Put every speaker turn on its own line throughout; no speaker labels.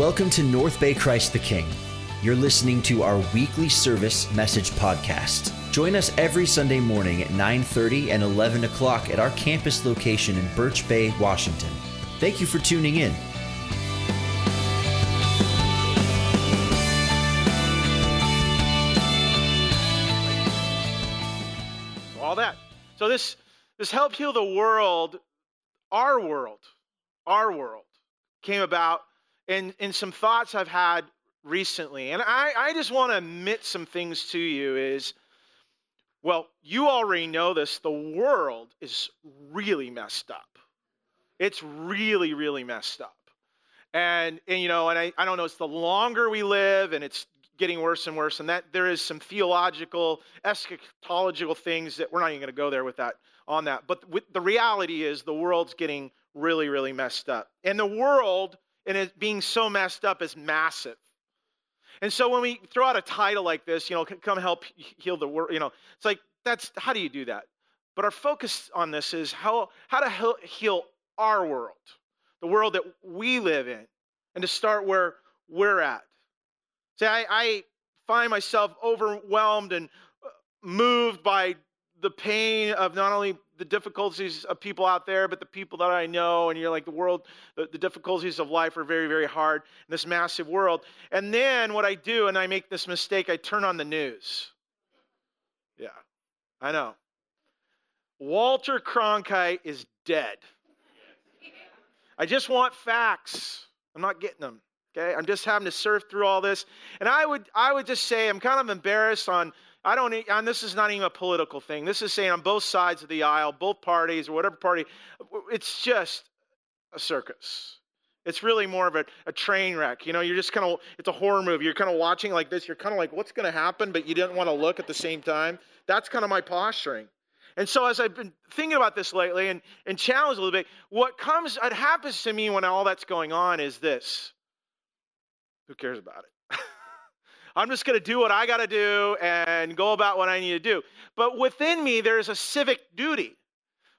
Welcome to North Bay Christ the King. You're listening to our weekly service message podcast. Join us every Sunday morning at 9:30 and 11 o'clock at our campus location in Birch Bay, Washington. Thank you for tuning in.
all that. So this this help heal the world, our world, our world came about in some thoughts I've had recently. And I, I just want to admit some things to you is well, you already know this, the world is really messed up. It's really, really messed up. And, and you know, and I, I don't know, it's the longer we live and it's getting worse and worse, and that there is some theological, eschatological things that we're not even going to go there with that on that. But the reality is the world's getting really, really messed up, and the world and it being so messed up is massive. And so when we throw out a title like this, you know, come help heal the world, you know, it's like that's how do you do that? But our focus on this is how how to heal our world, the world that we live in, and to start where we're at. See, I, I find myself overwhelmed and uh, moved by the pain of not only the difficulties of people out there, but the people that I know. And you're like, the world, the, the, difficulties of life are very, very hard in this massive world. And then what I do, and I make this mistake, I turn on the news. Yeah, I know. Walter Cronkite is dead. I just want facts. I'm not getting them. Okay, I'm just having to surf through all this, and I would I would just say I'm kind of embarrassed on I don't and this is not even a political thing. This is saying on both sides of the aisle, both parties or whatever party, it's just a circus. It's really more of a, a train wreck. You know, you're just kind of it's a horror movie. You're kind of watching like this. You're kind of like, what's going to happen, but you didn't want to look at the same time. That's kind of my posturing. And so, as I've been thinking about this lately and, and challenged a little bit, what comes, what happens to me when all that's going on is this who cares about it? I'm just going to do what I got to do and go about what I need to do. But within me, there's a civic duty.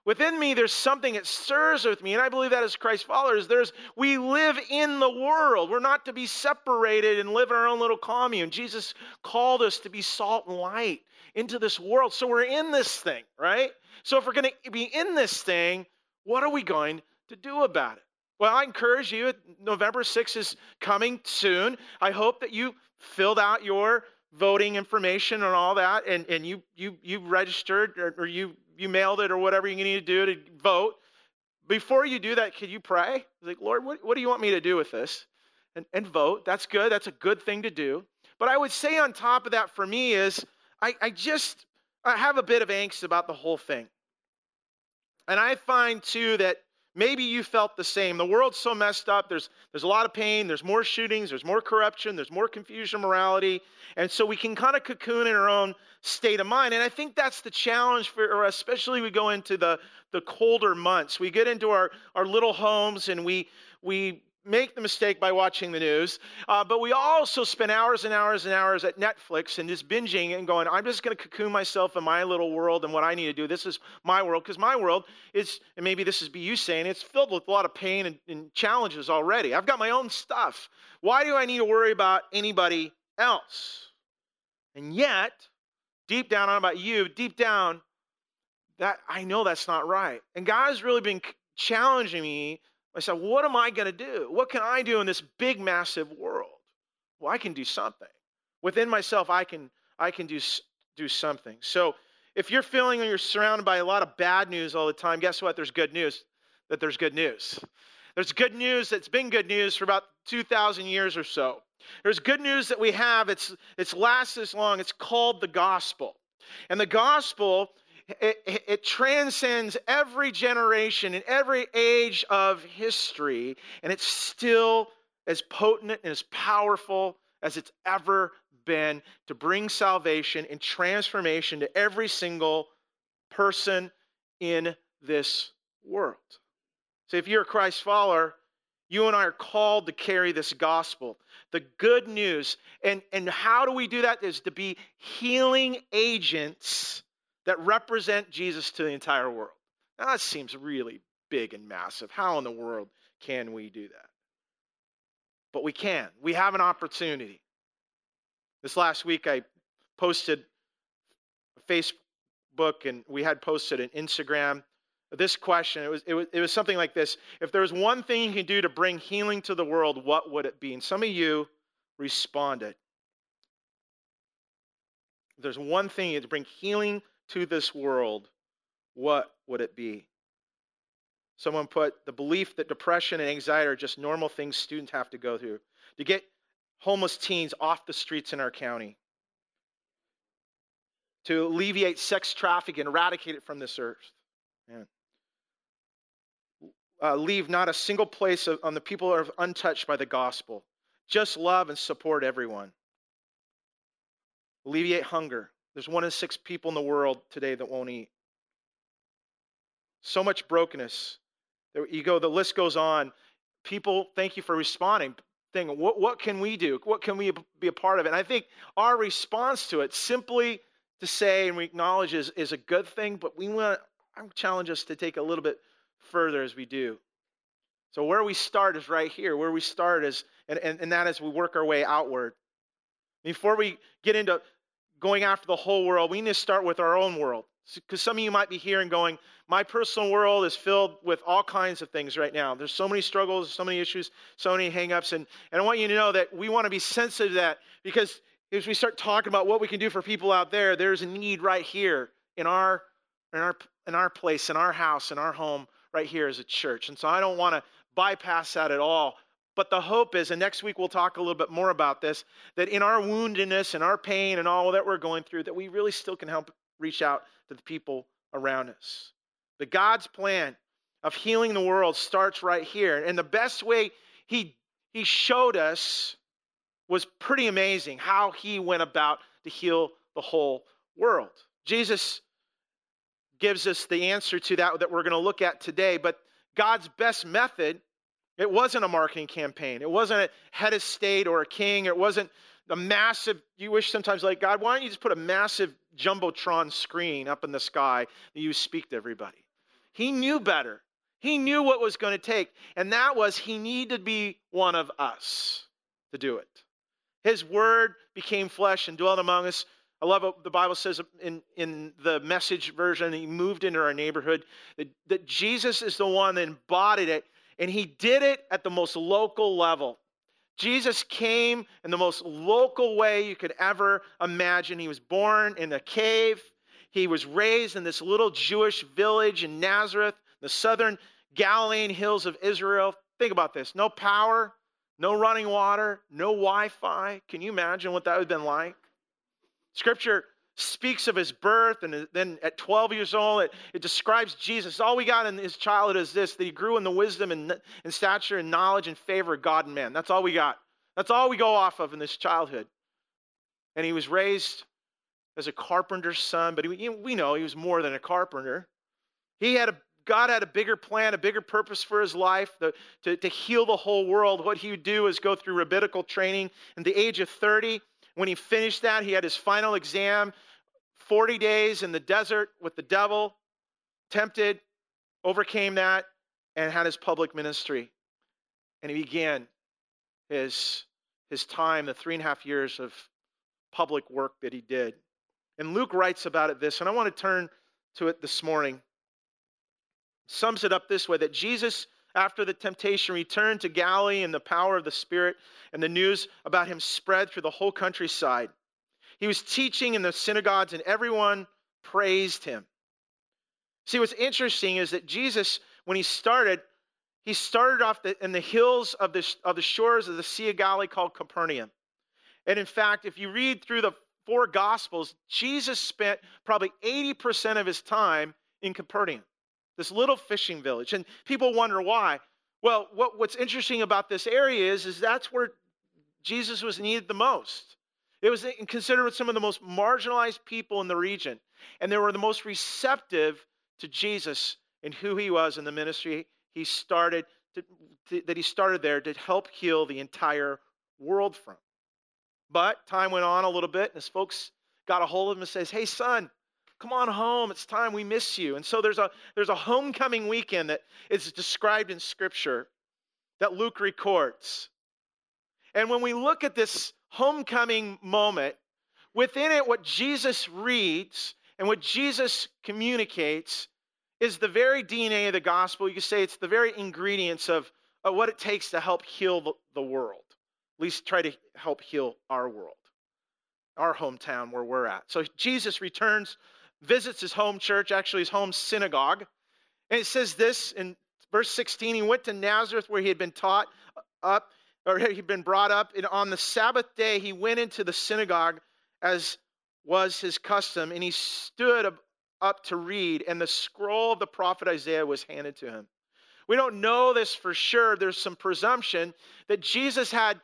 Within me, there's something that stirs with me, and I believe that as Christ followers, there's we live in the world. We're not to be separated and live in our own little commune. Jesus called us to be salt and light into this world. So we're in this thing, right? So if we're going to be in this thing, what are we going to do about it? Well, I encourage you, November 6th is coming soon. I hope that you filled out your voting information and all that, and, and you, you, you registered or, or you, you mailed it or whatever you need to do to vote. Before you do that, could you pray? Like, Lord, what, what do you want me to do with this? And, and vote. That's good. That's a good thing to do. But I would say on top of that for me is I, I just I have a bit of angst about the whole thing. And I find too that Maybe you felt the same. The world's so messed up. There's, there's a lot of pain. There's more shootings. There's more corruption. There's more confusion, morality. And so we can kind of cocoon in our own state of mind. And I think that's the challenge for us, especially we go into the, the colder months. We get into our, our little homes and we, we make the mistake by watching the news, uh, but we also spend hours and hours and hours at Netflix and just binging and going, I'm just going to cocoon myself in my little world and what I need to do. This is my world because my world is, and maybe this is be you saying, it's filled with a lot of pain and, and challenges already. I've got my own stuff. Why do I need to worry about anybody else? And yet, deep down, I don't know about you, deep down, that I know that's not right. And God has really been challenging me I said, what am I going to do? What can I do in this big, massive world? Well, I can do something. Within myself, I can, I can do, do something. So if you're feeling you're surrounded by a lot of bad news all the time, guess what? There's good news. That there's good news. There's good news that's been good news for about 2,000 years or so. There's good news that we have. It's, it's lasts this long. It's called the gospel. And the gospel it, it, transcends every generation and every age of history, and it's still as potent and as powerful as it's ever been to bring salvation and transformation to every single person in this world. So, if you're a Christ follower, you and I are called to carry this gospel, the good news. And, and how do we do that? Is to be healing agents that represent Jesus to the entire world. Now, that seems really big and massive. How in the world can we do that? but we can. We have an opportunity. This last week, I posted Facebook and we had posted an Instagram. This question, it was, it, was, it was something like this If there was one thing you can do to bring healing to the world, what would it be? And some of you responded. If there's one thing to bring healing to this world, what would it be? Someone put the belief that depression and anxiety are just normal things students have to go through. To get homeless teens off the streets in our county. To alleviate sex trafficking, eradicate it from this earth. Uh, leave not a single place on the people are untouched by the gospel. Just love and support everyone. Alleviate hunger. There's one in six people in the world today that won't eat. So much brokenness. There you go, the list goes on. People, thank you for responding. Thing, what, what can we do? What can we be a part of? And I think our response to it, simply to say and we acknowledge, is, is a good thing, but we want to challenge us to take a little bit further as we do. So where we start is right here. Where we start is, and, and, and that is we work our way outward. Before we get into going after the whole world, we need to start with our own world. Because some of you might be here and going, my personal world is filled with all kinds of things right now. There's so many struggles, so many issues, so many hangups. And, and I want you to know that we want to be sensitive to that because as we start talking about what we can do for people out there, there's a need right here in our, in our, in our place, in our house, in our home, right here as a church. And so I don't want to bypass that at all. But the hope is, and next week we'll talk a little bit more about this, that in our woundedness and our pain and all that we're going through, that we really still can help reach out to the people around us. The God's plan of healing the world starts right here. And the best way he, he showed us was pretty amazing how he went about to heal the whole world. Jesus gives us the answer to that that we're going to look at today. But God's best method, it wasn't a marketing campaign. It wasn't a head of state or a king. It wasn't a massive, you wish sometimes like, God, why don't you just put a massive Jumbotron screen up in the sky that you speak to everybody? He knew better. He knew what was going to take. And that was he needed to be one of us to do it. His word became flesh and dwelt among us. I love what the Bible says in, in the message version. He moved into our neighborhood. That, that Jesus is the one that embodied it, and he did it at the most local level. Jesus came in the most local way you could ever imagine. He was born in a cave. He was raised in this little Jewish village in Nazareth, the southern Galilean hills of Israel. Think about this no power, no running water, no Wi Fi. Can you imagine what that would have been like? Scripture speaks of his birth, and then at 12 years old, it, it, describes Jesus. All we got in his childhood is this that he grew in the wisdom and, and stature and knowledge and favor of God and man. That's all we got. That's all we go off of in this childhood. And he was raised as a carpenter's son, but he, we know he was more than a carpenter. He had a God had a bigger plan, a bigger purpose for his life, the, to, to heal the whole world. What he would do is go through rabbinical training. At the age of 30, when he finished that, he had his final exam 40 days in the desert with the devil, tempted, overcame that, and had his public ministry. And he began his, his time, the three and a half years of public work that he did. And Luke writes about it this, and I want to turn to it this morning. Sums it up this way that Jesus after the temptation, returned to Galilee in the power of the Spirit, and the news about him spread through the whole countryside. He was teaching in the synagogues, and everyone praised him. See, what's interesting is that Jesus, when he started, he started off the, in the hills of the, of the shores of the Sea of Galilee called Capernaum. And in fact, if you read through the four Gospels, Jesus spent probably 80% of his time in Capernaum this little fishing village. And people wonder why. Well, what, what's interesting about this area is, is that's where Jesus was needed the most. It was considered some of the most marginalized people in the region. And they were the most receptive to Jesus and who he was in the ministry he started to, to, that he started there to help heal the entire world from. But time went on a little bit, and his folks got a hold of him and says, Hey, son, come on home it's time we miss you and so there's a there's a homecoming weekend that is described in scripture that luke records And when we look at this homecoming moment, within it, what Jesus reads and what Jesus communicates is the very DNA of the gospel. You could say it's the very ingredients of, of what it takes to help heal the, the world, at least try to help heal our world, our hometown where we're at. So Jesus returns, visits his home church, actually his home synagogue. And it says this in verse 16 He went to Nazareth where he had been taught up, or he'd been brought up. And on the Sabbath day, he went into the synagogue as was his custom, and he stood up to read, and the scroll of the prophet Isaiah was handed to him. We don't know this for sure. There's some presumption that Jesus had,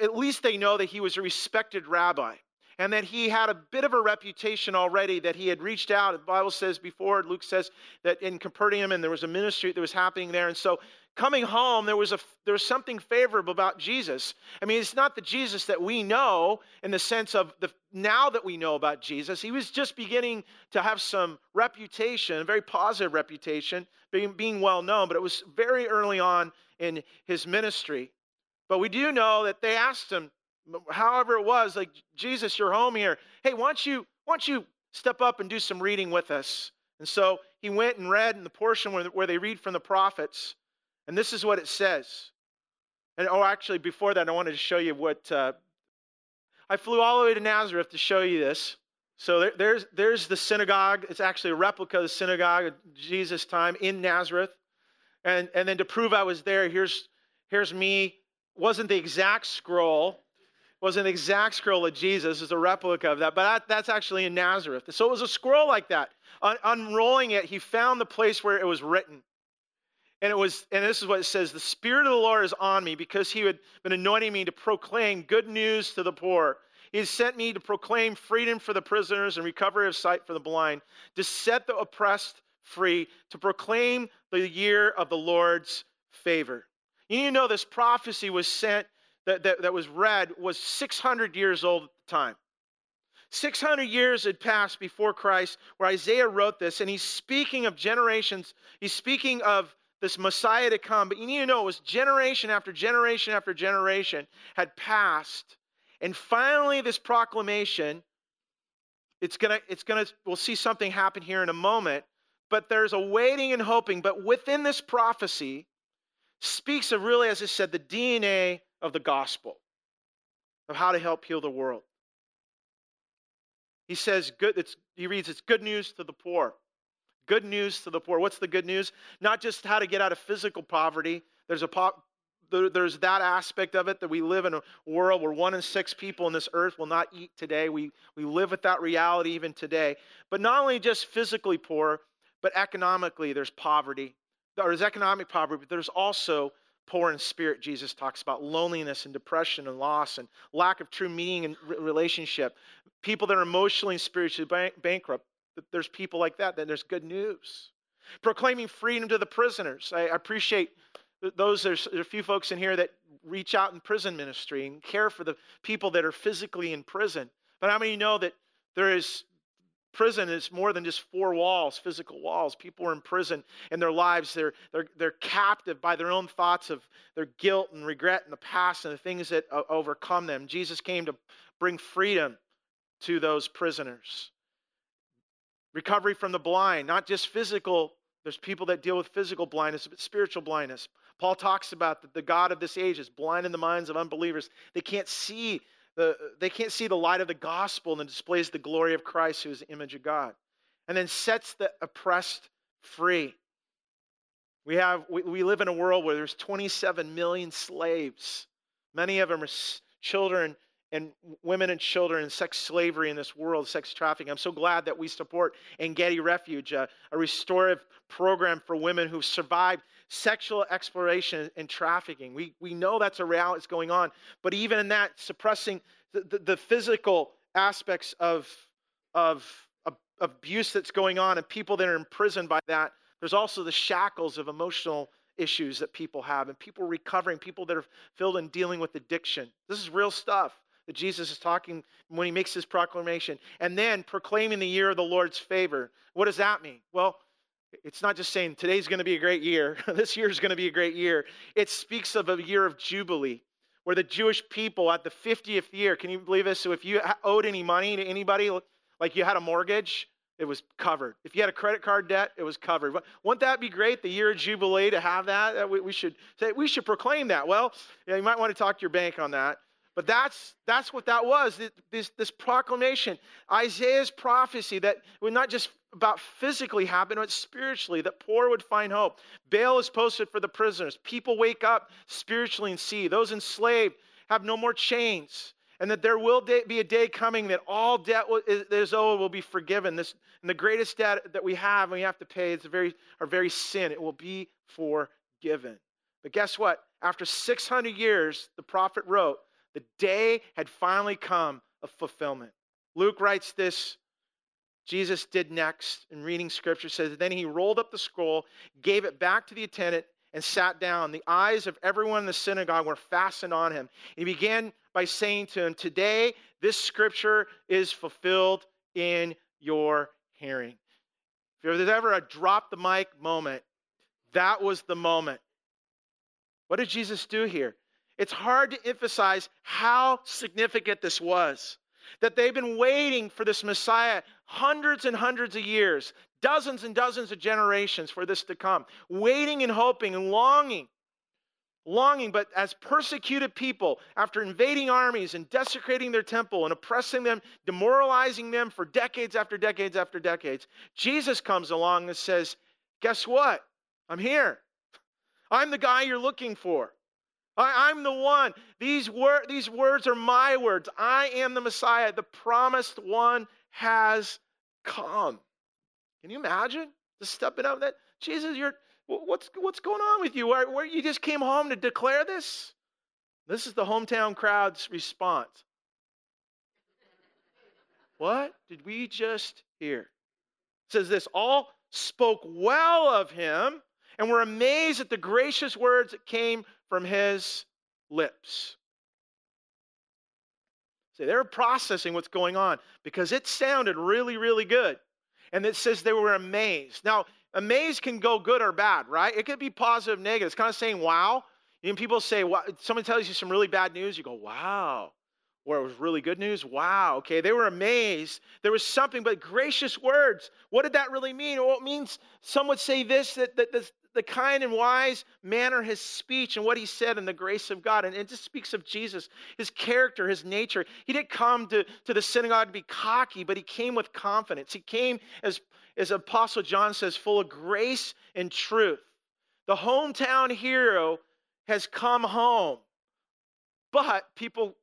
at least they know that he was a respected rabbi and that he had a bit of a reputation already that he had reached out. The Bible says before, Luke says that in Capernaum, and there was a ministry that was happening there. And so coming home, there was, a, there was something favorable about Jesus. I mean, it's not the Jesus that we know in the sense of the now that we know about Jesus. He was just beginning to have some reputation, a very positive reputation, being, being well known, but it was very early on in his ministry. But we do know that they asked him, however it was, like, Jesus, you're home here. Hey, why don't you, why don't you step up and do some reading with us? And so he went and read in the portion where, where they read from the prophets. And this is what it says. And oh, actually, before that, I wanted to show you what uh, I flew all the way to Nazareth to show you this. So there, there's there's the synagogue. It's actually a replica of the synagogue of Jesus' time in Nazareth. And and then to prove I was there, here's here's me. Wasn't the exact scroll, wasn't the exact scroll of Jesus. It's a replica of that, but that, that's actually in Nazareth. So it was a scroll like that. Un- unrolling it, he found the place where it was written. And it was, and this is what it says: the Spirit of the Lord is on me because He had been anointing me to proclaim good news to the poor. He has sent me to proclaim freedom for the prisoners and recovery of sight for the blind, to set the oppressed free, to proclaim the year of the Lord's favor. You need to know this prophecy was sent, that, that, that was read, was 600 years old at the time. 600 years had passed before Christ where Isaiah wrote this, and he's speaking of generations. He's speaking of this Messiah to come. But you need to know it was generation after generation after generation had passed. And finally, this proclamation, it's gonna, it's gonna, we'll see something happen here in a moment, but there's a waiting and hoping. But within this prophecy, speaks of really, as I said, the DNA of the gospel, of how to help heal the world. He says, good, it's, he reads, it's good news to the poor. Good news to the poor. What's the good news? Not just how to get out of physical poverty. There's a po- there's that aspect of it that we live in a world where one in six people on this earth will not eat today. We, we live with that reality even today. But not only just physically poor, but economically, there's poverty. There's economic poverty, but there's also poor in spirit. Jesus talks about loneliness and depression and loss and lack of true meaning and relationship. People that are emotionally and spiritually bankrupt there's people like that, then there's good news. Proclaiming freedom to the prisoners. I appreciate those, there's, a few folks in here that reach out in prison ministry and care for the people that are physically in prison. But how many know that there is prison is more than just four walls, physical walls. People are in prison in their lives. They're, they're, they're captive by their own thoughts of their guilt and regret in the past and the things that uh, overcome them. Jesus came to bring freedom to those prisoners. Recovery from the blind, not just physical. There's people that deal with physical blindness, but spiritual blindness. Paul talks about that the God of this age is blind in the minds of unbelievers. They can't see the, they can't see the light of the gospel and displays the glory of Christ, who is the image of God. And then sets the oppressed free. We, have, we, we live in a world where there's 27 million slaves. Many of them are children and women and children and sex slavery in this world, sex trafficking. I'm so glad that we support Engedi Refuge, a, a restorative program for women who've survived sexual exploration and trafficking. We, we know that's a reality that's going on, but even in that, suppressing the, the, the physical aspects of, of, of abuse that's going on and people that are imprisoned by that, there's also the shackles of emotional issues that people have and people recovering, people that are filled in dealing with addiction. This is real stuff that Jesus is talking when he makes his proclamation. And then proclaiming the year of the Lord's favor. What does that mean? Well, it's not just saying today's going to be a great year, this year is going to be a great year. It speaks of a year of jubilee where the Jewish people at the 50th year, can you believe this? So if you owed any money to anybody, like you had a mortgage, it was covered. If you had a credit card debt, it was covered. Wouldn't that be great, the year of Jubilee, to have that? We, should say we should proclaim that. Well, you might want to talk to your bank on that. But that's, that's what that was this, this proclamation. Isaiah's prophecy that would not just about physically happen, but spiritually, that poor would find hope. Bail is posted for the prisoners. People wake up spiritually and see. Those enslaved have no more chains. And that there will be a day coming that all debt that is owed will be forgiven. This, and the greatest debt that we have and we have to pay is very, our very sin. It will be forgiven. But guess what? After 600 years, the prophet wrote, the day had finally come of fulfillment. Luke writes this Jesus did next in reading scripture says, Then he rolled up the scroll, gave it back to the attendant, and sat down. The eyes of everyone in the synagogue were fastened on him. He began by saying to him, Today this scripture is fulfilled in your hearing. If there's ever a drop the mic moment, that was the moment. What did Jesus do here? It's hard to emphasize how significant this was. That they've been waiting for this Messiah hundreds and hundreds of years, dozens and dozens of generations for this to come, waiting and hoping and longing. Longing, but as persecuted people, after invading armies and desecrating their temple and oppressing them, demoralizing them for decades after decades after decades, Jesus comes along and says, Guess what? I'm here. I'm the guy you're looking for. I, am the one. These, wor- these words are my words. I am the Messiah. The promised one has come. Can you imagine just stepping up that? Jesus, you're what's what's going on with you? Where, where you just came home to declare this? This is the hometown crowd's response. What did we just hear? It says this all spoke well of him and were amazed at the gracious words that came from his lips. They're processing what's going on because it sounded really, really good. And it says they were amazed. Now, amazed can go good or bad, right? It could be positive, negative. It's kind of saying, wow. Know, people say, wow. someone tells you some really bad news, you go, wow. Or it was really good news, wow. Okay, they were amazed. There was something, but gracious words. What did that really mean? Well, it means some would say this that, that, that the kind and wise manner, his speech, and what he said in the grace of God. And it just speaks of Jesus, his character, his nature. He didn't come to, to the synagogue to be cocky, but he came with confidence. He came, as, as Apostle John says, full of grace and truth. The hometown hero has come home. But people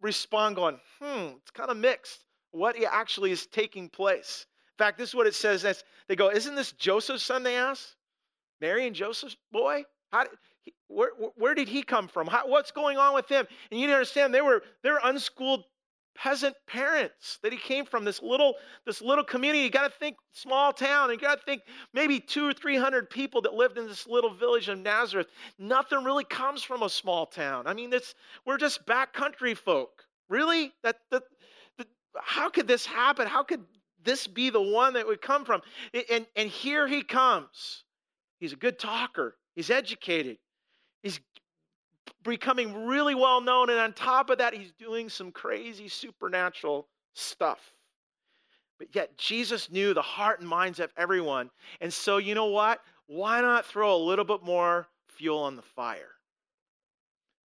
respond going, hmm, it's kind of mixed. What actually is taking place? In fact, this is what it says. They go, Isn't this Joseph's son? They ask. Mary and Joseph's boy? How where, where did he come from? How, what's going on with him? And you need to understand they were they were unschooled peasant parents that he came from this little this little community. You got to think small town. And you got to think maybe two or three hundred people that lived in this little village of Nazareth. Nothing really comes from a small town. I mean, it's we're just backcountry folk. Really? That that, that how could this happen? How could this be the one that would come from? And and here he comes He's a good talker. He's educated. He's becoming really well known. And on top of that, he's doing some crazy supernatural stuff. But yet, Jesus knew the heart and minds of everyone. And so, you know what? Why not throw a little bit more fuel on the fire?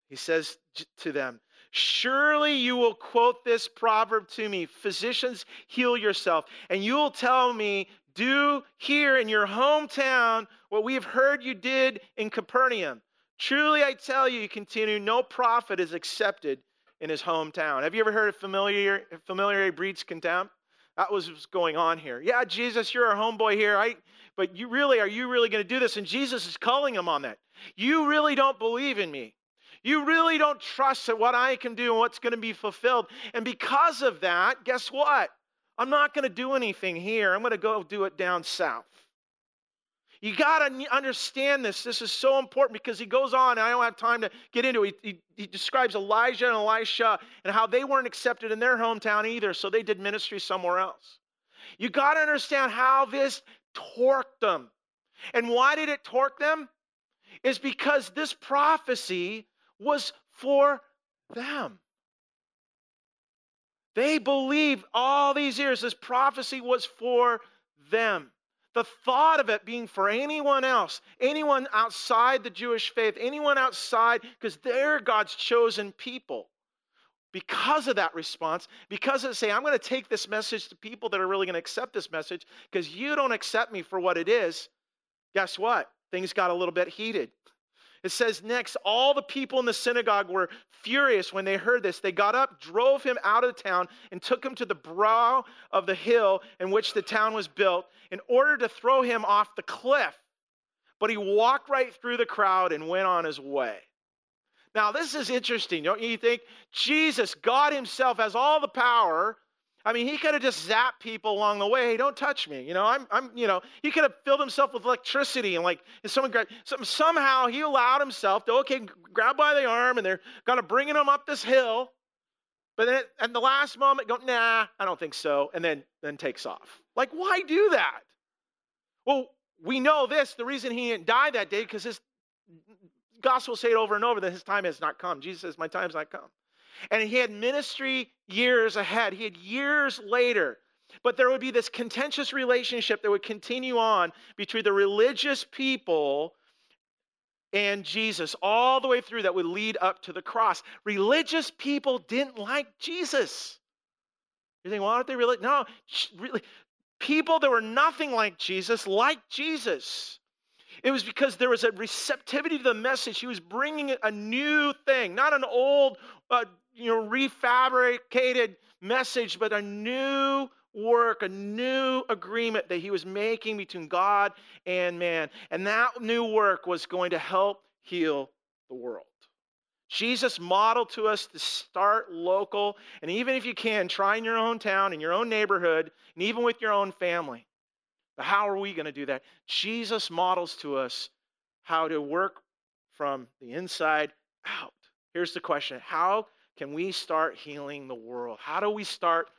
He says to them, Surely you will quote this proverb to me Physicians, heal yourself. And you will tell me, do here in your hometown what we have heard you did in Capernaum. Truly I tell you, you continue, no prophet is accepted in his hometown. Have you ever heard of familiar, familiarity breeds contempt? That was what's going on here. Yeah, Jesus, you're our homeboy here. I, but you really, are you really going to do this? And Jesus is calling him on that. You really don't believe in me. You really don't trust that what I can do and what's going to be fulfilled. And because of that, guess what? I'm not going to do anything here. I'm going to go do it down south. You got to understand this. This is so important because he goes on, and I don't have time to get into it. He, he, he, describes Elijah and Elisha and how they weren't accepted in their hometown either, so they did ministry somewhere else. You got to understand how this torqued them. And why did it torque them? Is because this prophecy was for them. They believed all these years this prophecy was for them. The thought of it being for anyone else, anyone outside the Jewish faith, anyone outside, because they're God's chosen people. Because of that response, because of saying, I'm going to take this message to people that are really going to accept this message, because you don't accept me for what it is, guess what? Things got a little bit heated. It says next, all the people in the synagogue were furious when they heard this. They got up, drove him out of the town, and took him to the brow of the hill in which the town was built in order to throw him off the cliff. But he walked right through the crowd and went on his way. Now, this is interesting, don't you think? Jesus, God Himself, has all the power I mean, he could have just zapped people along the way. Hey, don't touch me. You know, I'm, I'm, you know, he could have filled himself with electricity and like, and someone grabbed, somehow he allowed himself to, okay, grab by the arm and they're kind of bringing him up this hill. But then at the last moment, go, nah, I don't think so. And then, then takes off. Like, why do that? Well, we know this. The reason he didn't die that day, because his gospel say it over and over that his time has not come. Jesus says, my time has not come. And he had ministry years ahead, he had years later. But there would be this contentious relationship that would continue on between the religious people and Jesus all the way through that would lead up to the cross. Religious people didn't like Jesus. You think, well, aren't they really? No, really. People that were nothing like Jesus liked Jesus. It was because there was a receptivity to the message. He was bringing a new thing, not an old, uh, you know, refabricated message, but a new work, a new agreement that he was making between God and man. And that new work was going to help heal the world. Jesus modeled to us to start local, and even if you can, try in your own town, in your own neighborhood, and even with your own family. But how are we going to do that? Jesus models to us how to work from the inside out. Here's the question How can we start healing the world? How do we start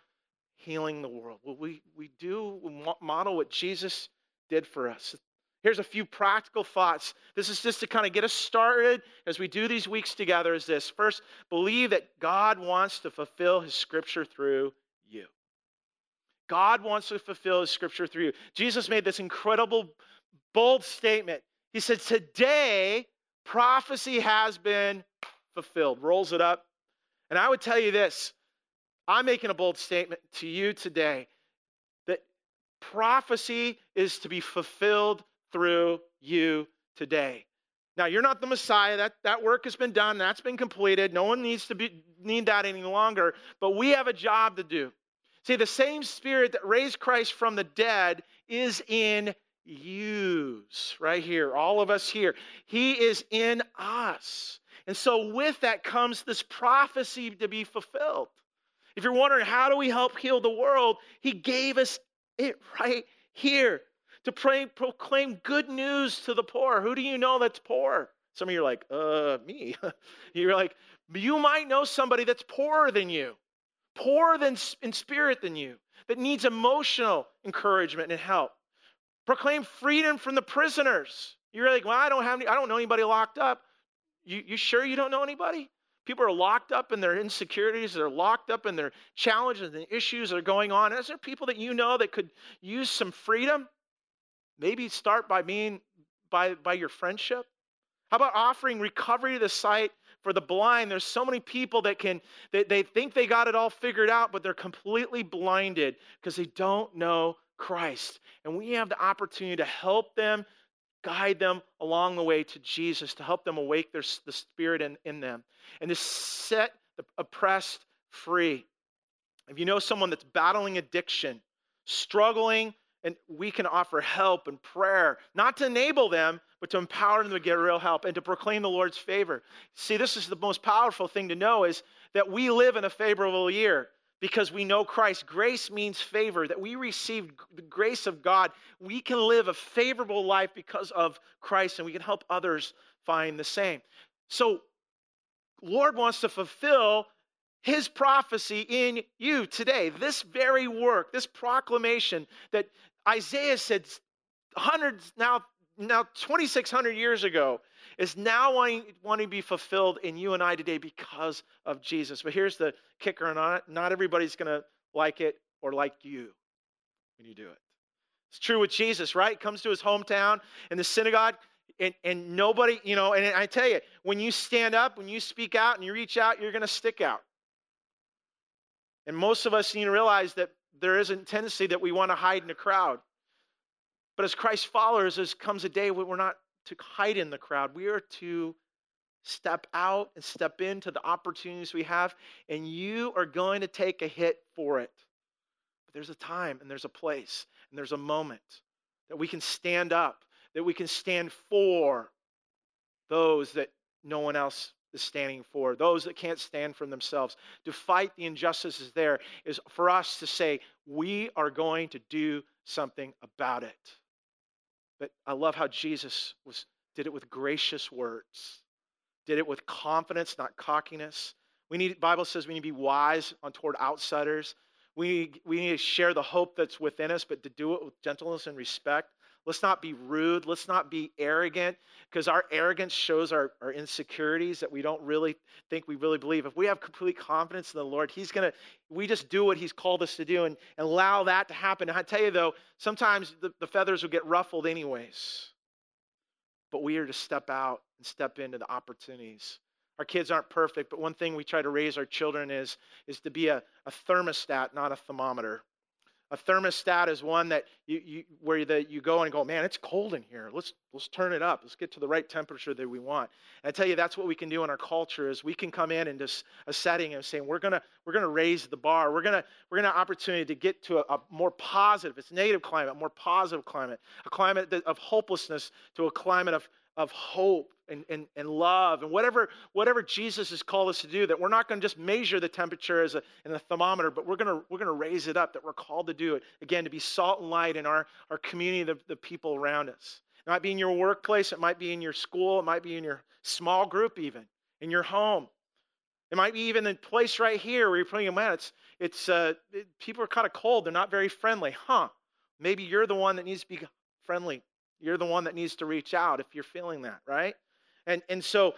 healing the world? Well, we, we do model what Jesus did for us. Here's a few practical thoughts. This is just to kind of get us started as we do these weeks together is this. First, believe that God wants to fulfill his scripture through you. God wants to fulfill his scripture through you. Jesus made this incredible, bold statement. He said, Today, prophecy has been fulfilled. Rolls it up. And I would tell you this I'm making a bold statement to you today that prophecy is to be fulfilled through you today. Now, you're not the Messiah. That, that work has been done. That's been completed. No one needs to be, need that any longer. But we have a job to do. See, the same spirit that raised Christ from the dead is in use right here, all of us here. He is in us. And so, with that comes this prophecy to be fulfilled. If you're wondering, how do we help heal the world? He gave us it right here to pray, proclaim good news to the poor. Who do you know that's poor? Some of you are like, uh, me. you're like, you might know somebody that's poorer than you poorer than, in spirit than you, that needs emotional encouragement and help. Proclaim freedom from the prisoners. You're like, well, I don't have any, I don't know anybody locked up. You, you sure you don't know anybody? People are locked up in their insecurities, they're locked up in their challenges and issues that are going on. Is there people that you know that could use some freedom? Maybe start by being by, by your friendship. How about offering recovery to the sight for the blind there's so many people that can they, they think they got it all figured out but they're completely blinded because they don't know christ and we have the opportunity to help them guide them along the way to jesus to help them awake their, the spirit in, in them and to set the oppressed free if you know someone that's battling addiction struggling and we can offer help and prayer, not to enable them, but to empower them to get real help and to proclaim the Lord's favor. See, this is the most powerful thing to know is that we live in a favorable year because we know Christ. Grace means favor, that we receive the grace of God. We can live a favorable life because of Christ and we can help others find the same. So, Lord wants to fulfill his prophecy in you today. This very work, this proclamation that Isaiah said hundreds, now now 2,600 years ago is now wanting, to be fulfilled in you and I today because of Jesus. But here's the kicker on it not everybody's going to like it or like you when you do it. It's true with Jesus, right? Comes to his hometown in the synagogue, and, and nobody, you know, and I tell you, when you stand up, when you speak out and you reach out, you're going to stick out. And most of us need to realize that there is a tendency that we want to hide in a crowd. But as Christ followers, there comes a day when we're not to hide in the crowd. We are to step out and step into the opportunities we have, and you are going to take a hit for it. But there's a time and there's a place and there's a moment that we can stand up, that we can stand for those that no one else is standing for, those that can't stand for themselves. To fight the injustices there is for us to say, we are going to do something about it. But I love how Jesus was, did it with gracious words, did it with confidence, not cockiness. We need, Bible says we need to be wise on toward outsiders. We, we need to share the hope that's within us, but to do it with gentleness and respect. Let's not be rude. Let's not be arrogant because our arrogance shows our, our insecurities that we don't really think we really believe. If we have complete confidence in the Lord, He's going to, we just do what He's called us to do and, and allow that to happen. And I tell you though, sometimes the, the feathers will get ruffled anyways. But we are to step out and step into the opportunities. Our kids aren't perfect, but one thing we try to raise our children is, is to be a, a thermostat, not a thermometer. A thermostat is one that you, you where the, you go and go, man, it's cold in here. Let's let's turn it up. Let's get to the right temperature that we want. And I tell you, that's what we can do in our culture is we can come in in just a setting and saying we're gonna we're gonna raise the bar. We're gonna we're gonna opportunity to get to a, a more positive. It's negative climate, more positive climate, a climate of hopelessness to a climate of of hope and, and, and love and whatever, whatever Jesus has called us to do, that we're not going to just measure the temperature as a, in a thermometer, but we're going to, we're to raise it up, that we're called to do it. Again, to be salt and light in our, our community, the, the people around us. It might be in your workplace, it might be in your school, it might be in your small group, even in your home. It might be even in place right here where you're putting them at. It's, it's uh, it, people are kind of cold. They're not very friendly. Huh? Maybe you're the one that needs to be friendly you're the one that needs to reach out if you're feeling that, right? And, and so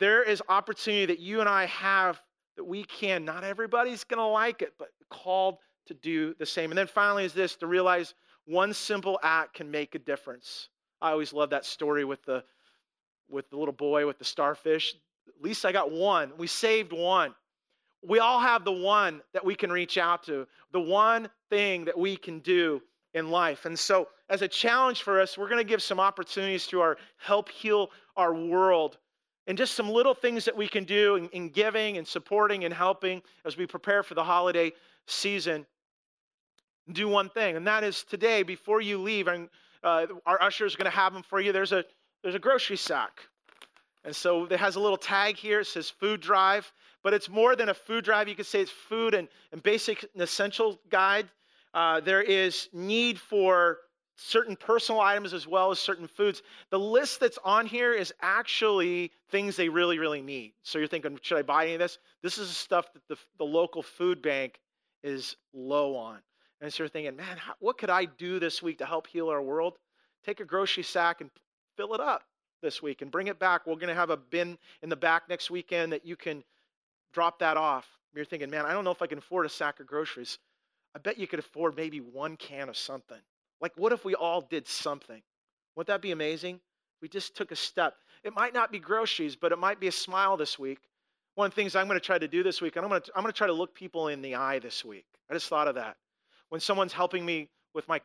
there is opportunity that you and I have that we can. Not everybody's going to like it, but called to do the same. And then finally, is this to realize one simple act can make a difference. I always love that story with the with the little boy with the starfish. At least I got one. We saved one. We all have the one that we can reach out to, the one thing that we can do in life. And so, as a challenge for us, we're going to give some opportunities to our help heal our world and just some little things that we can do in, in giving and supporting and helping as we prepare for the holiday season. Do one thing, and that is today, before you leave, and uh, our usher is going to have them for you. There's a there's a grocery sack, and so it has a little tag here. It says food drive, but it's more than a food drive. You could say it's food and, and basic and essential guide uh, there is need for certain personal items as well as certain foods. The list that's on here is actually things they really, really need. So you're thinking, should I buy any of this? This is stuff that the, the local food bank is low on. And so you're thinking, man, how, what could I do this week to help heal our world? Take a grocery sack and fill it up this week and bring it back. We're going to have a bin in the back next weekend that you can drop that off. You're thinking, man, I don't know if I can afford a sack of groceries. I bet you could afford maybe one can of something. Like, what if we all did something? Wouldn't that be amazing? We just took a step. It might not be groceries, but it might be a smile this week. One of the things I'm going to try to do this week, and I'm going to, I'm going to try to look people in the eye this week. I just thought of that. When someone's helping me with my,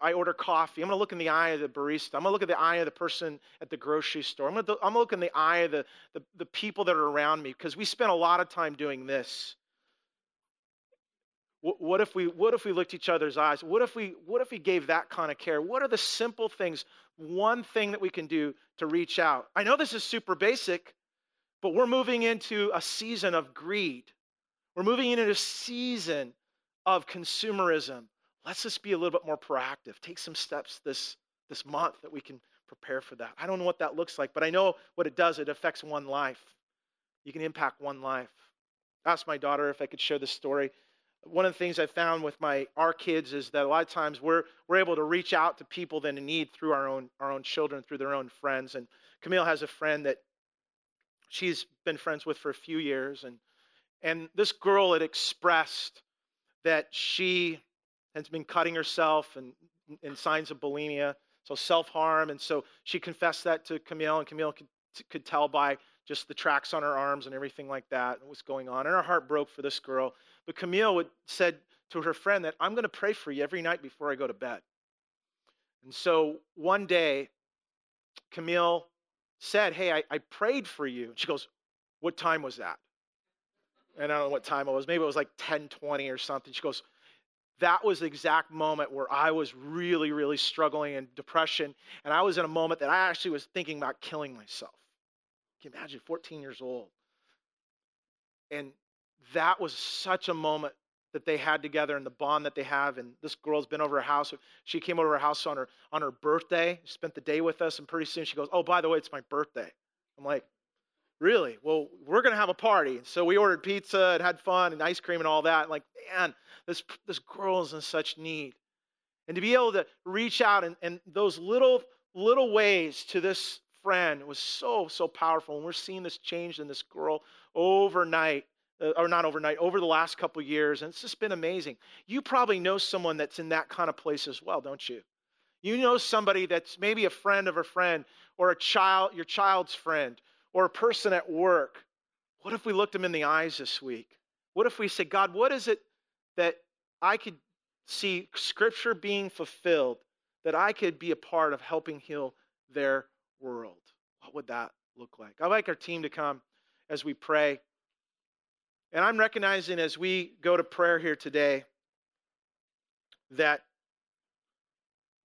I order coffee, I'm going to look in the eye of the barista. I'm going to look at the eye of the person at the grocery store. I'm going to, I'm going to look in the eye of the, the, the people that are around me because we spend a lot of time doing this. What if we what if we looked each other's eyes? What if we what if we gave that kind of care? What are the simple things, one thing that we can do to reach out? I know this is super basic, but we're moving into a season of greed. We're moving into a season of consumerism. Let's just be a little bit more proactive. Take some steps this this month that we can prepare for that. I don't know what that looks like, but I know what it does. It affects one life. You can impact one life. I asked my daughter if I could share this story one of the things I found with my our kids is that a lot of times we're we're able to reach out to people that in need through our own our own children, through their own friends. And Camille has a friend that she's been friends with for a few years, and and this girl had expressed that she has been cutting herself and in signs of bulimia, so self harm, and so she confessed that to Camille, and Camille could, could tell by just the tracks on her arms and everything like that and what's going on. And her heart broke for this girl. But Camille would, said to her friend that I'm going to pray for you every night before I go to bed. And so one day, Camille said, Hey, I, I prayed for you. She goes, What time was that? And I don't know what time it was. Maybe it was like 1020 or something. She goes, that was the exact moment where I was really, really struggling in depression. And I was in a moment that I actually was thinking about killing myself. Can you imagine 14 years old? And that was such a moment that they had together and the bond that they have. And this girl's been over her house. She came over her house on her on her birthday, spent the day with us, and pretty soon she goes, Oh, by the way, it's my birthday. I'm like, Really? Well, we're gonna have a party. So we ordered pizza and had fun and ice cream and all that. like, man, this this girl is in such need. And to be able to reach out and, and those little little ways to this friend was so, so powerful. And we're seeing this change in this girl overnight, Uh, or not overnight, over the last couple years. And it's just been amazing. You probably know someone that's in that kind of place as well, don't you? You know somebody that's maybe a friend of a friend or a child, your child's friend, or a person at work. What if we looked them in the eyes this week? What if we said, God, what is it that I could see scripture being fulfilled, that I could be a part of helping heal their world? What would that look like? I'd like our team to come as we pray. And I'm recognizing as we go to prayer here today that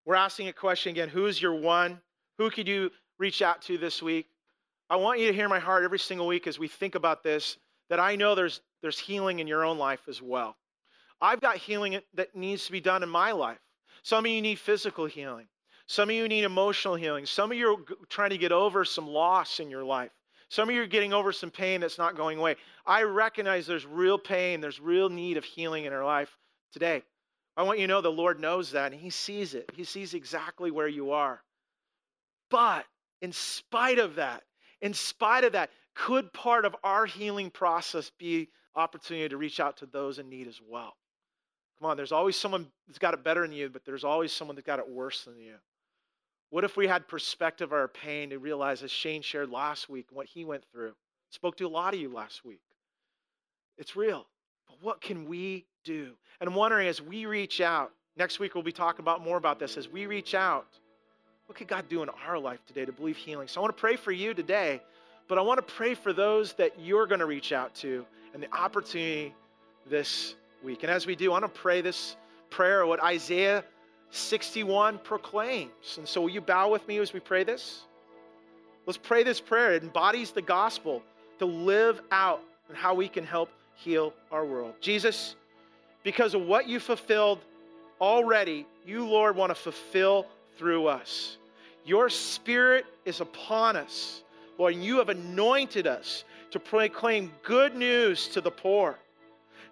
we're asking a question again who's your one? Who could you reach out to this week? I want you to hear my heart every single week as we think about this that I know there's, there's healing in your own life as well. I've got healing that needs to be done in my life. Some of you need physical healing. Some of you need emotional healing. Some of you are trying to get over some loss in your life. Some of you are getting over some pain that's not going away. I recognize there's real pain, there's real need of healing in our life today. I want you to know the Lord knows that and He sees it. He sees exactly where you are. But in spite of that, in spite of that, could part of our healing process be opportunity to reach out to those in need as well? Come on, there's always someone that's got it better than you, but there's always someone that's got it worse than you. What if we had perspective of our pain to realize, as Shane shared last week, what he went through? Spoke to a lot of you last week. It's real. But what can we do? And I'm wondering as we reach out, next week we'll be talking about more about this. As we reach out, what could God do in our life today to believe healing? So I want to pray for you today, but I want to pray for those that you're going to reach out to and the opportunity this week. And as we do, I want to pray this prayer, what Isaiah 61 proclaims. And so, will you bow with me as we pray this? Let's pray this prayer. It embodies the gospel to live out and how we can help heal our world. Jesus, because of what you fulfilled already, you, Lord, want to fulfill through us. Your spirit is upon us, Lord, and you have anointed us to proclaim good news to the poor,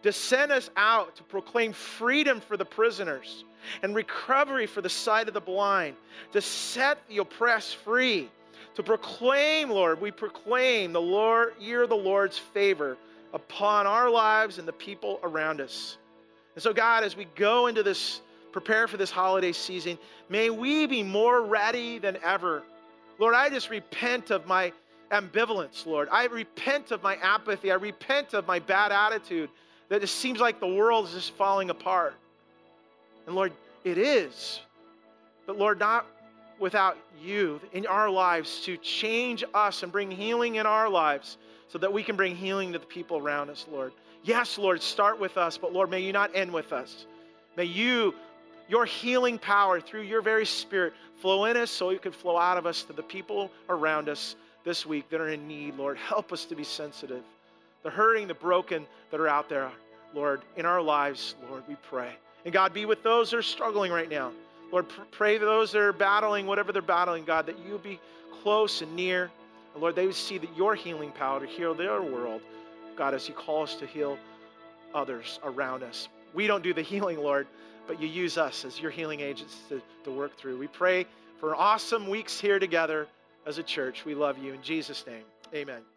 to send us out to proclaim freedom for the prisoners and recovery for the sight of the blind, to set the oppressed free, to proclaim, Lord, we proclaim the Lord, year of the Lord's favor upon our lives and the people around us. And so, God, as we go into this, prepare for this holiday season, may we be more ready than ever. Lord, I just repent of my ambivalence, Lord. I repent of my apathy. I repent of my bad attitude that it seems like the world is just falling apart. And Lord, it is. But Lord, not without you in our lives to change us and bring healing in our lives so that we can bring healing to the people around us, Lord. Yes, Lord, start with us, but Lord, may you not end with us. May you, your healing power through your very spirit, flow in us so it could flow out of us to the people around us this week that are in need, Lord. Help us to be sensitive. The hurting, the broken that are out there, Lord, in our lives, Lord, we pray. And God, be with those that are struggling right now. Lord, pray for those that are battling whatever they're battling, God, that you be close and near. And Lord, they would see that your healing power to heal their world, God, as you call us to heal others around us. we don't do the healing, Lord, but you use us as your healing agents to, to work through. We pray for awesome weeks here together as a church. We love you. In Jesus' name, amen.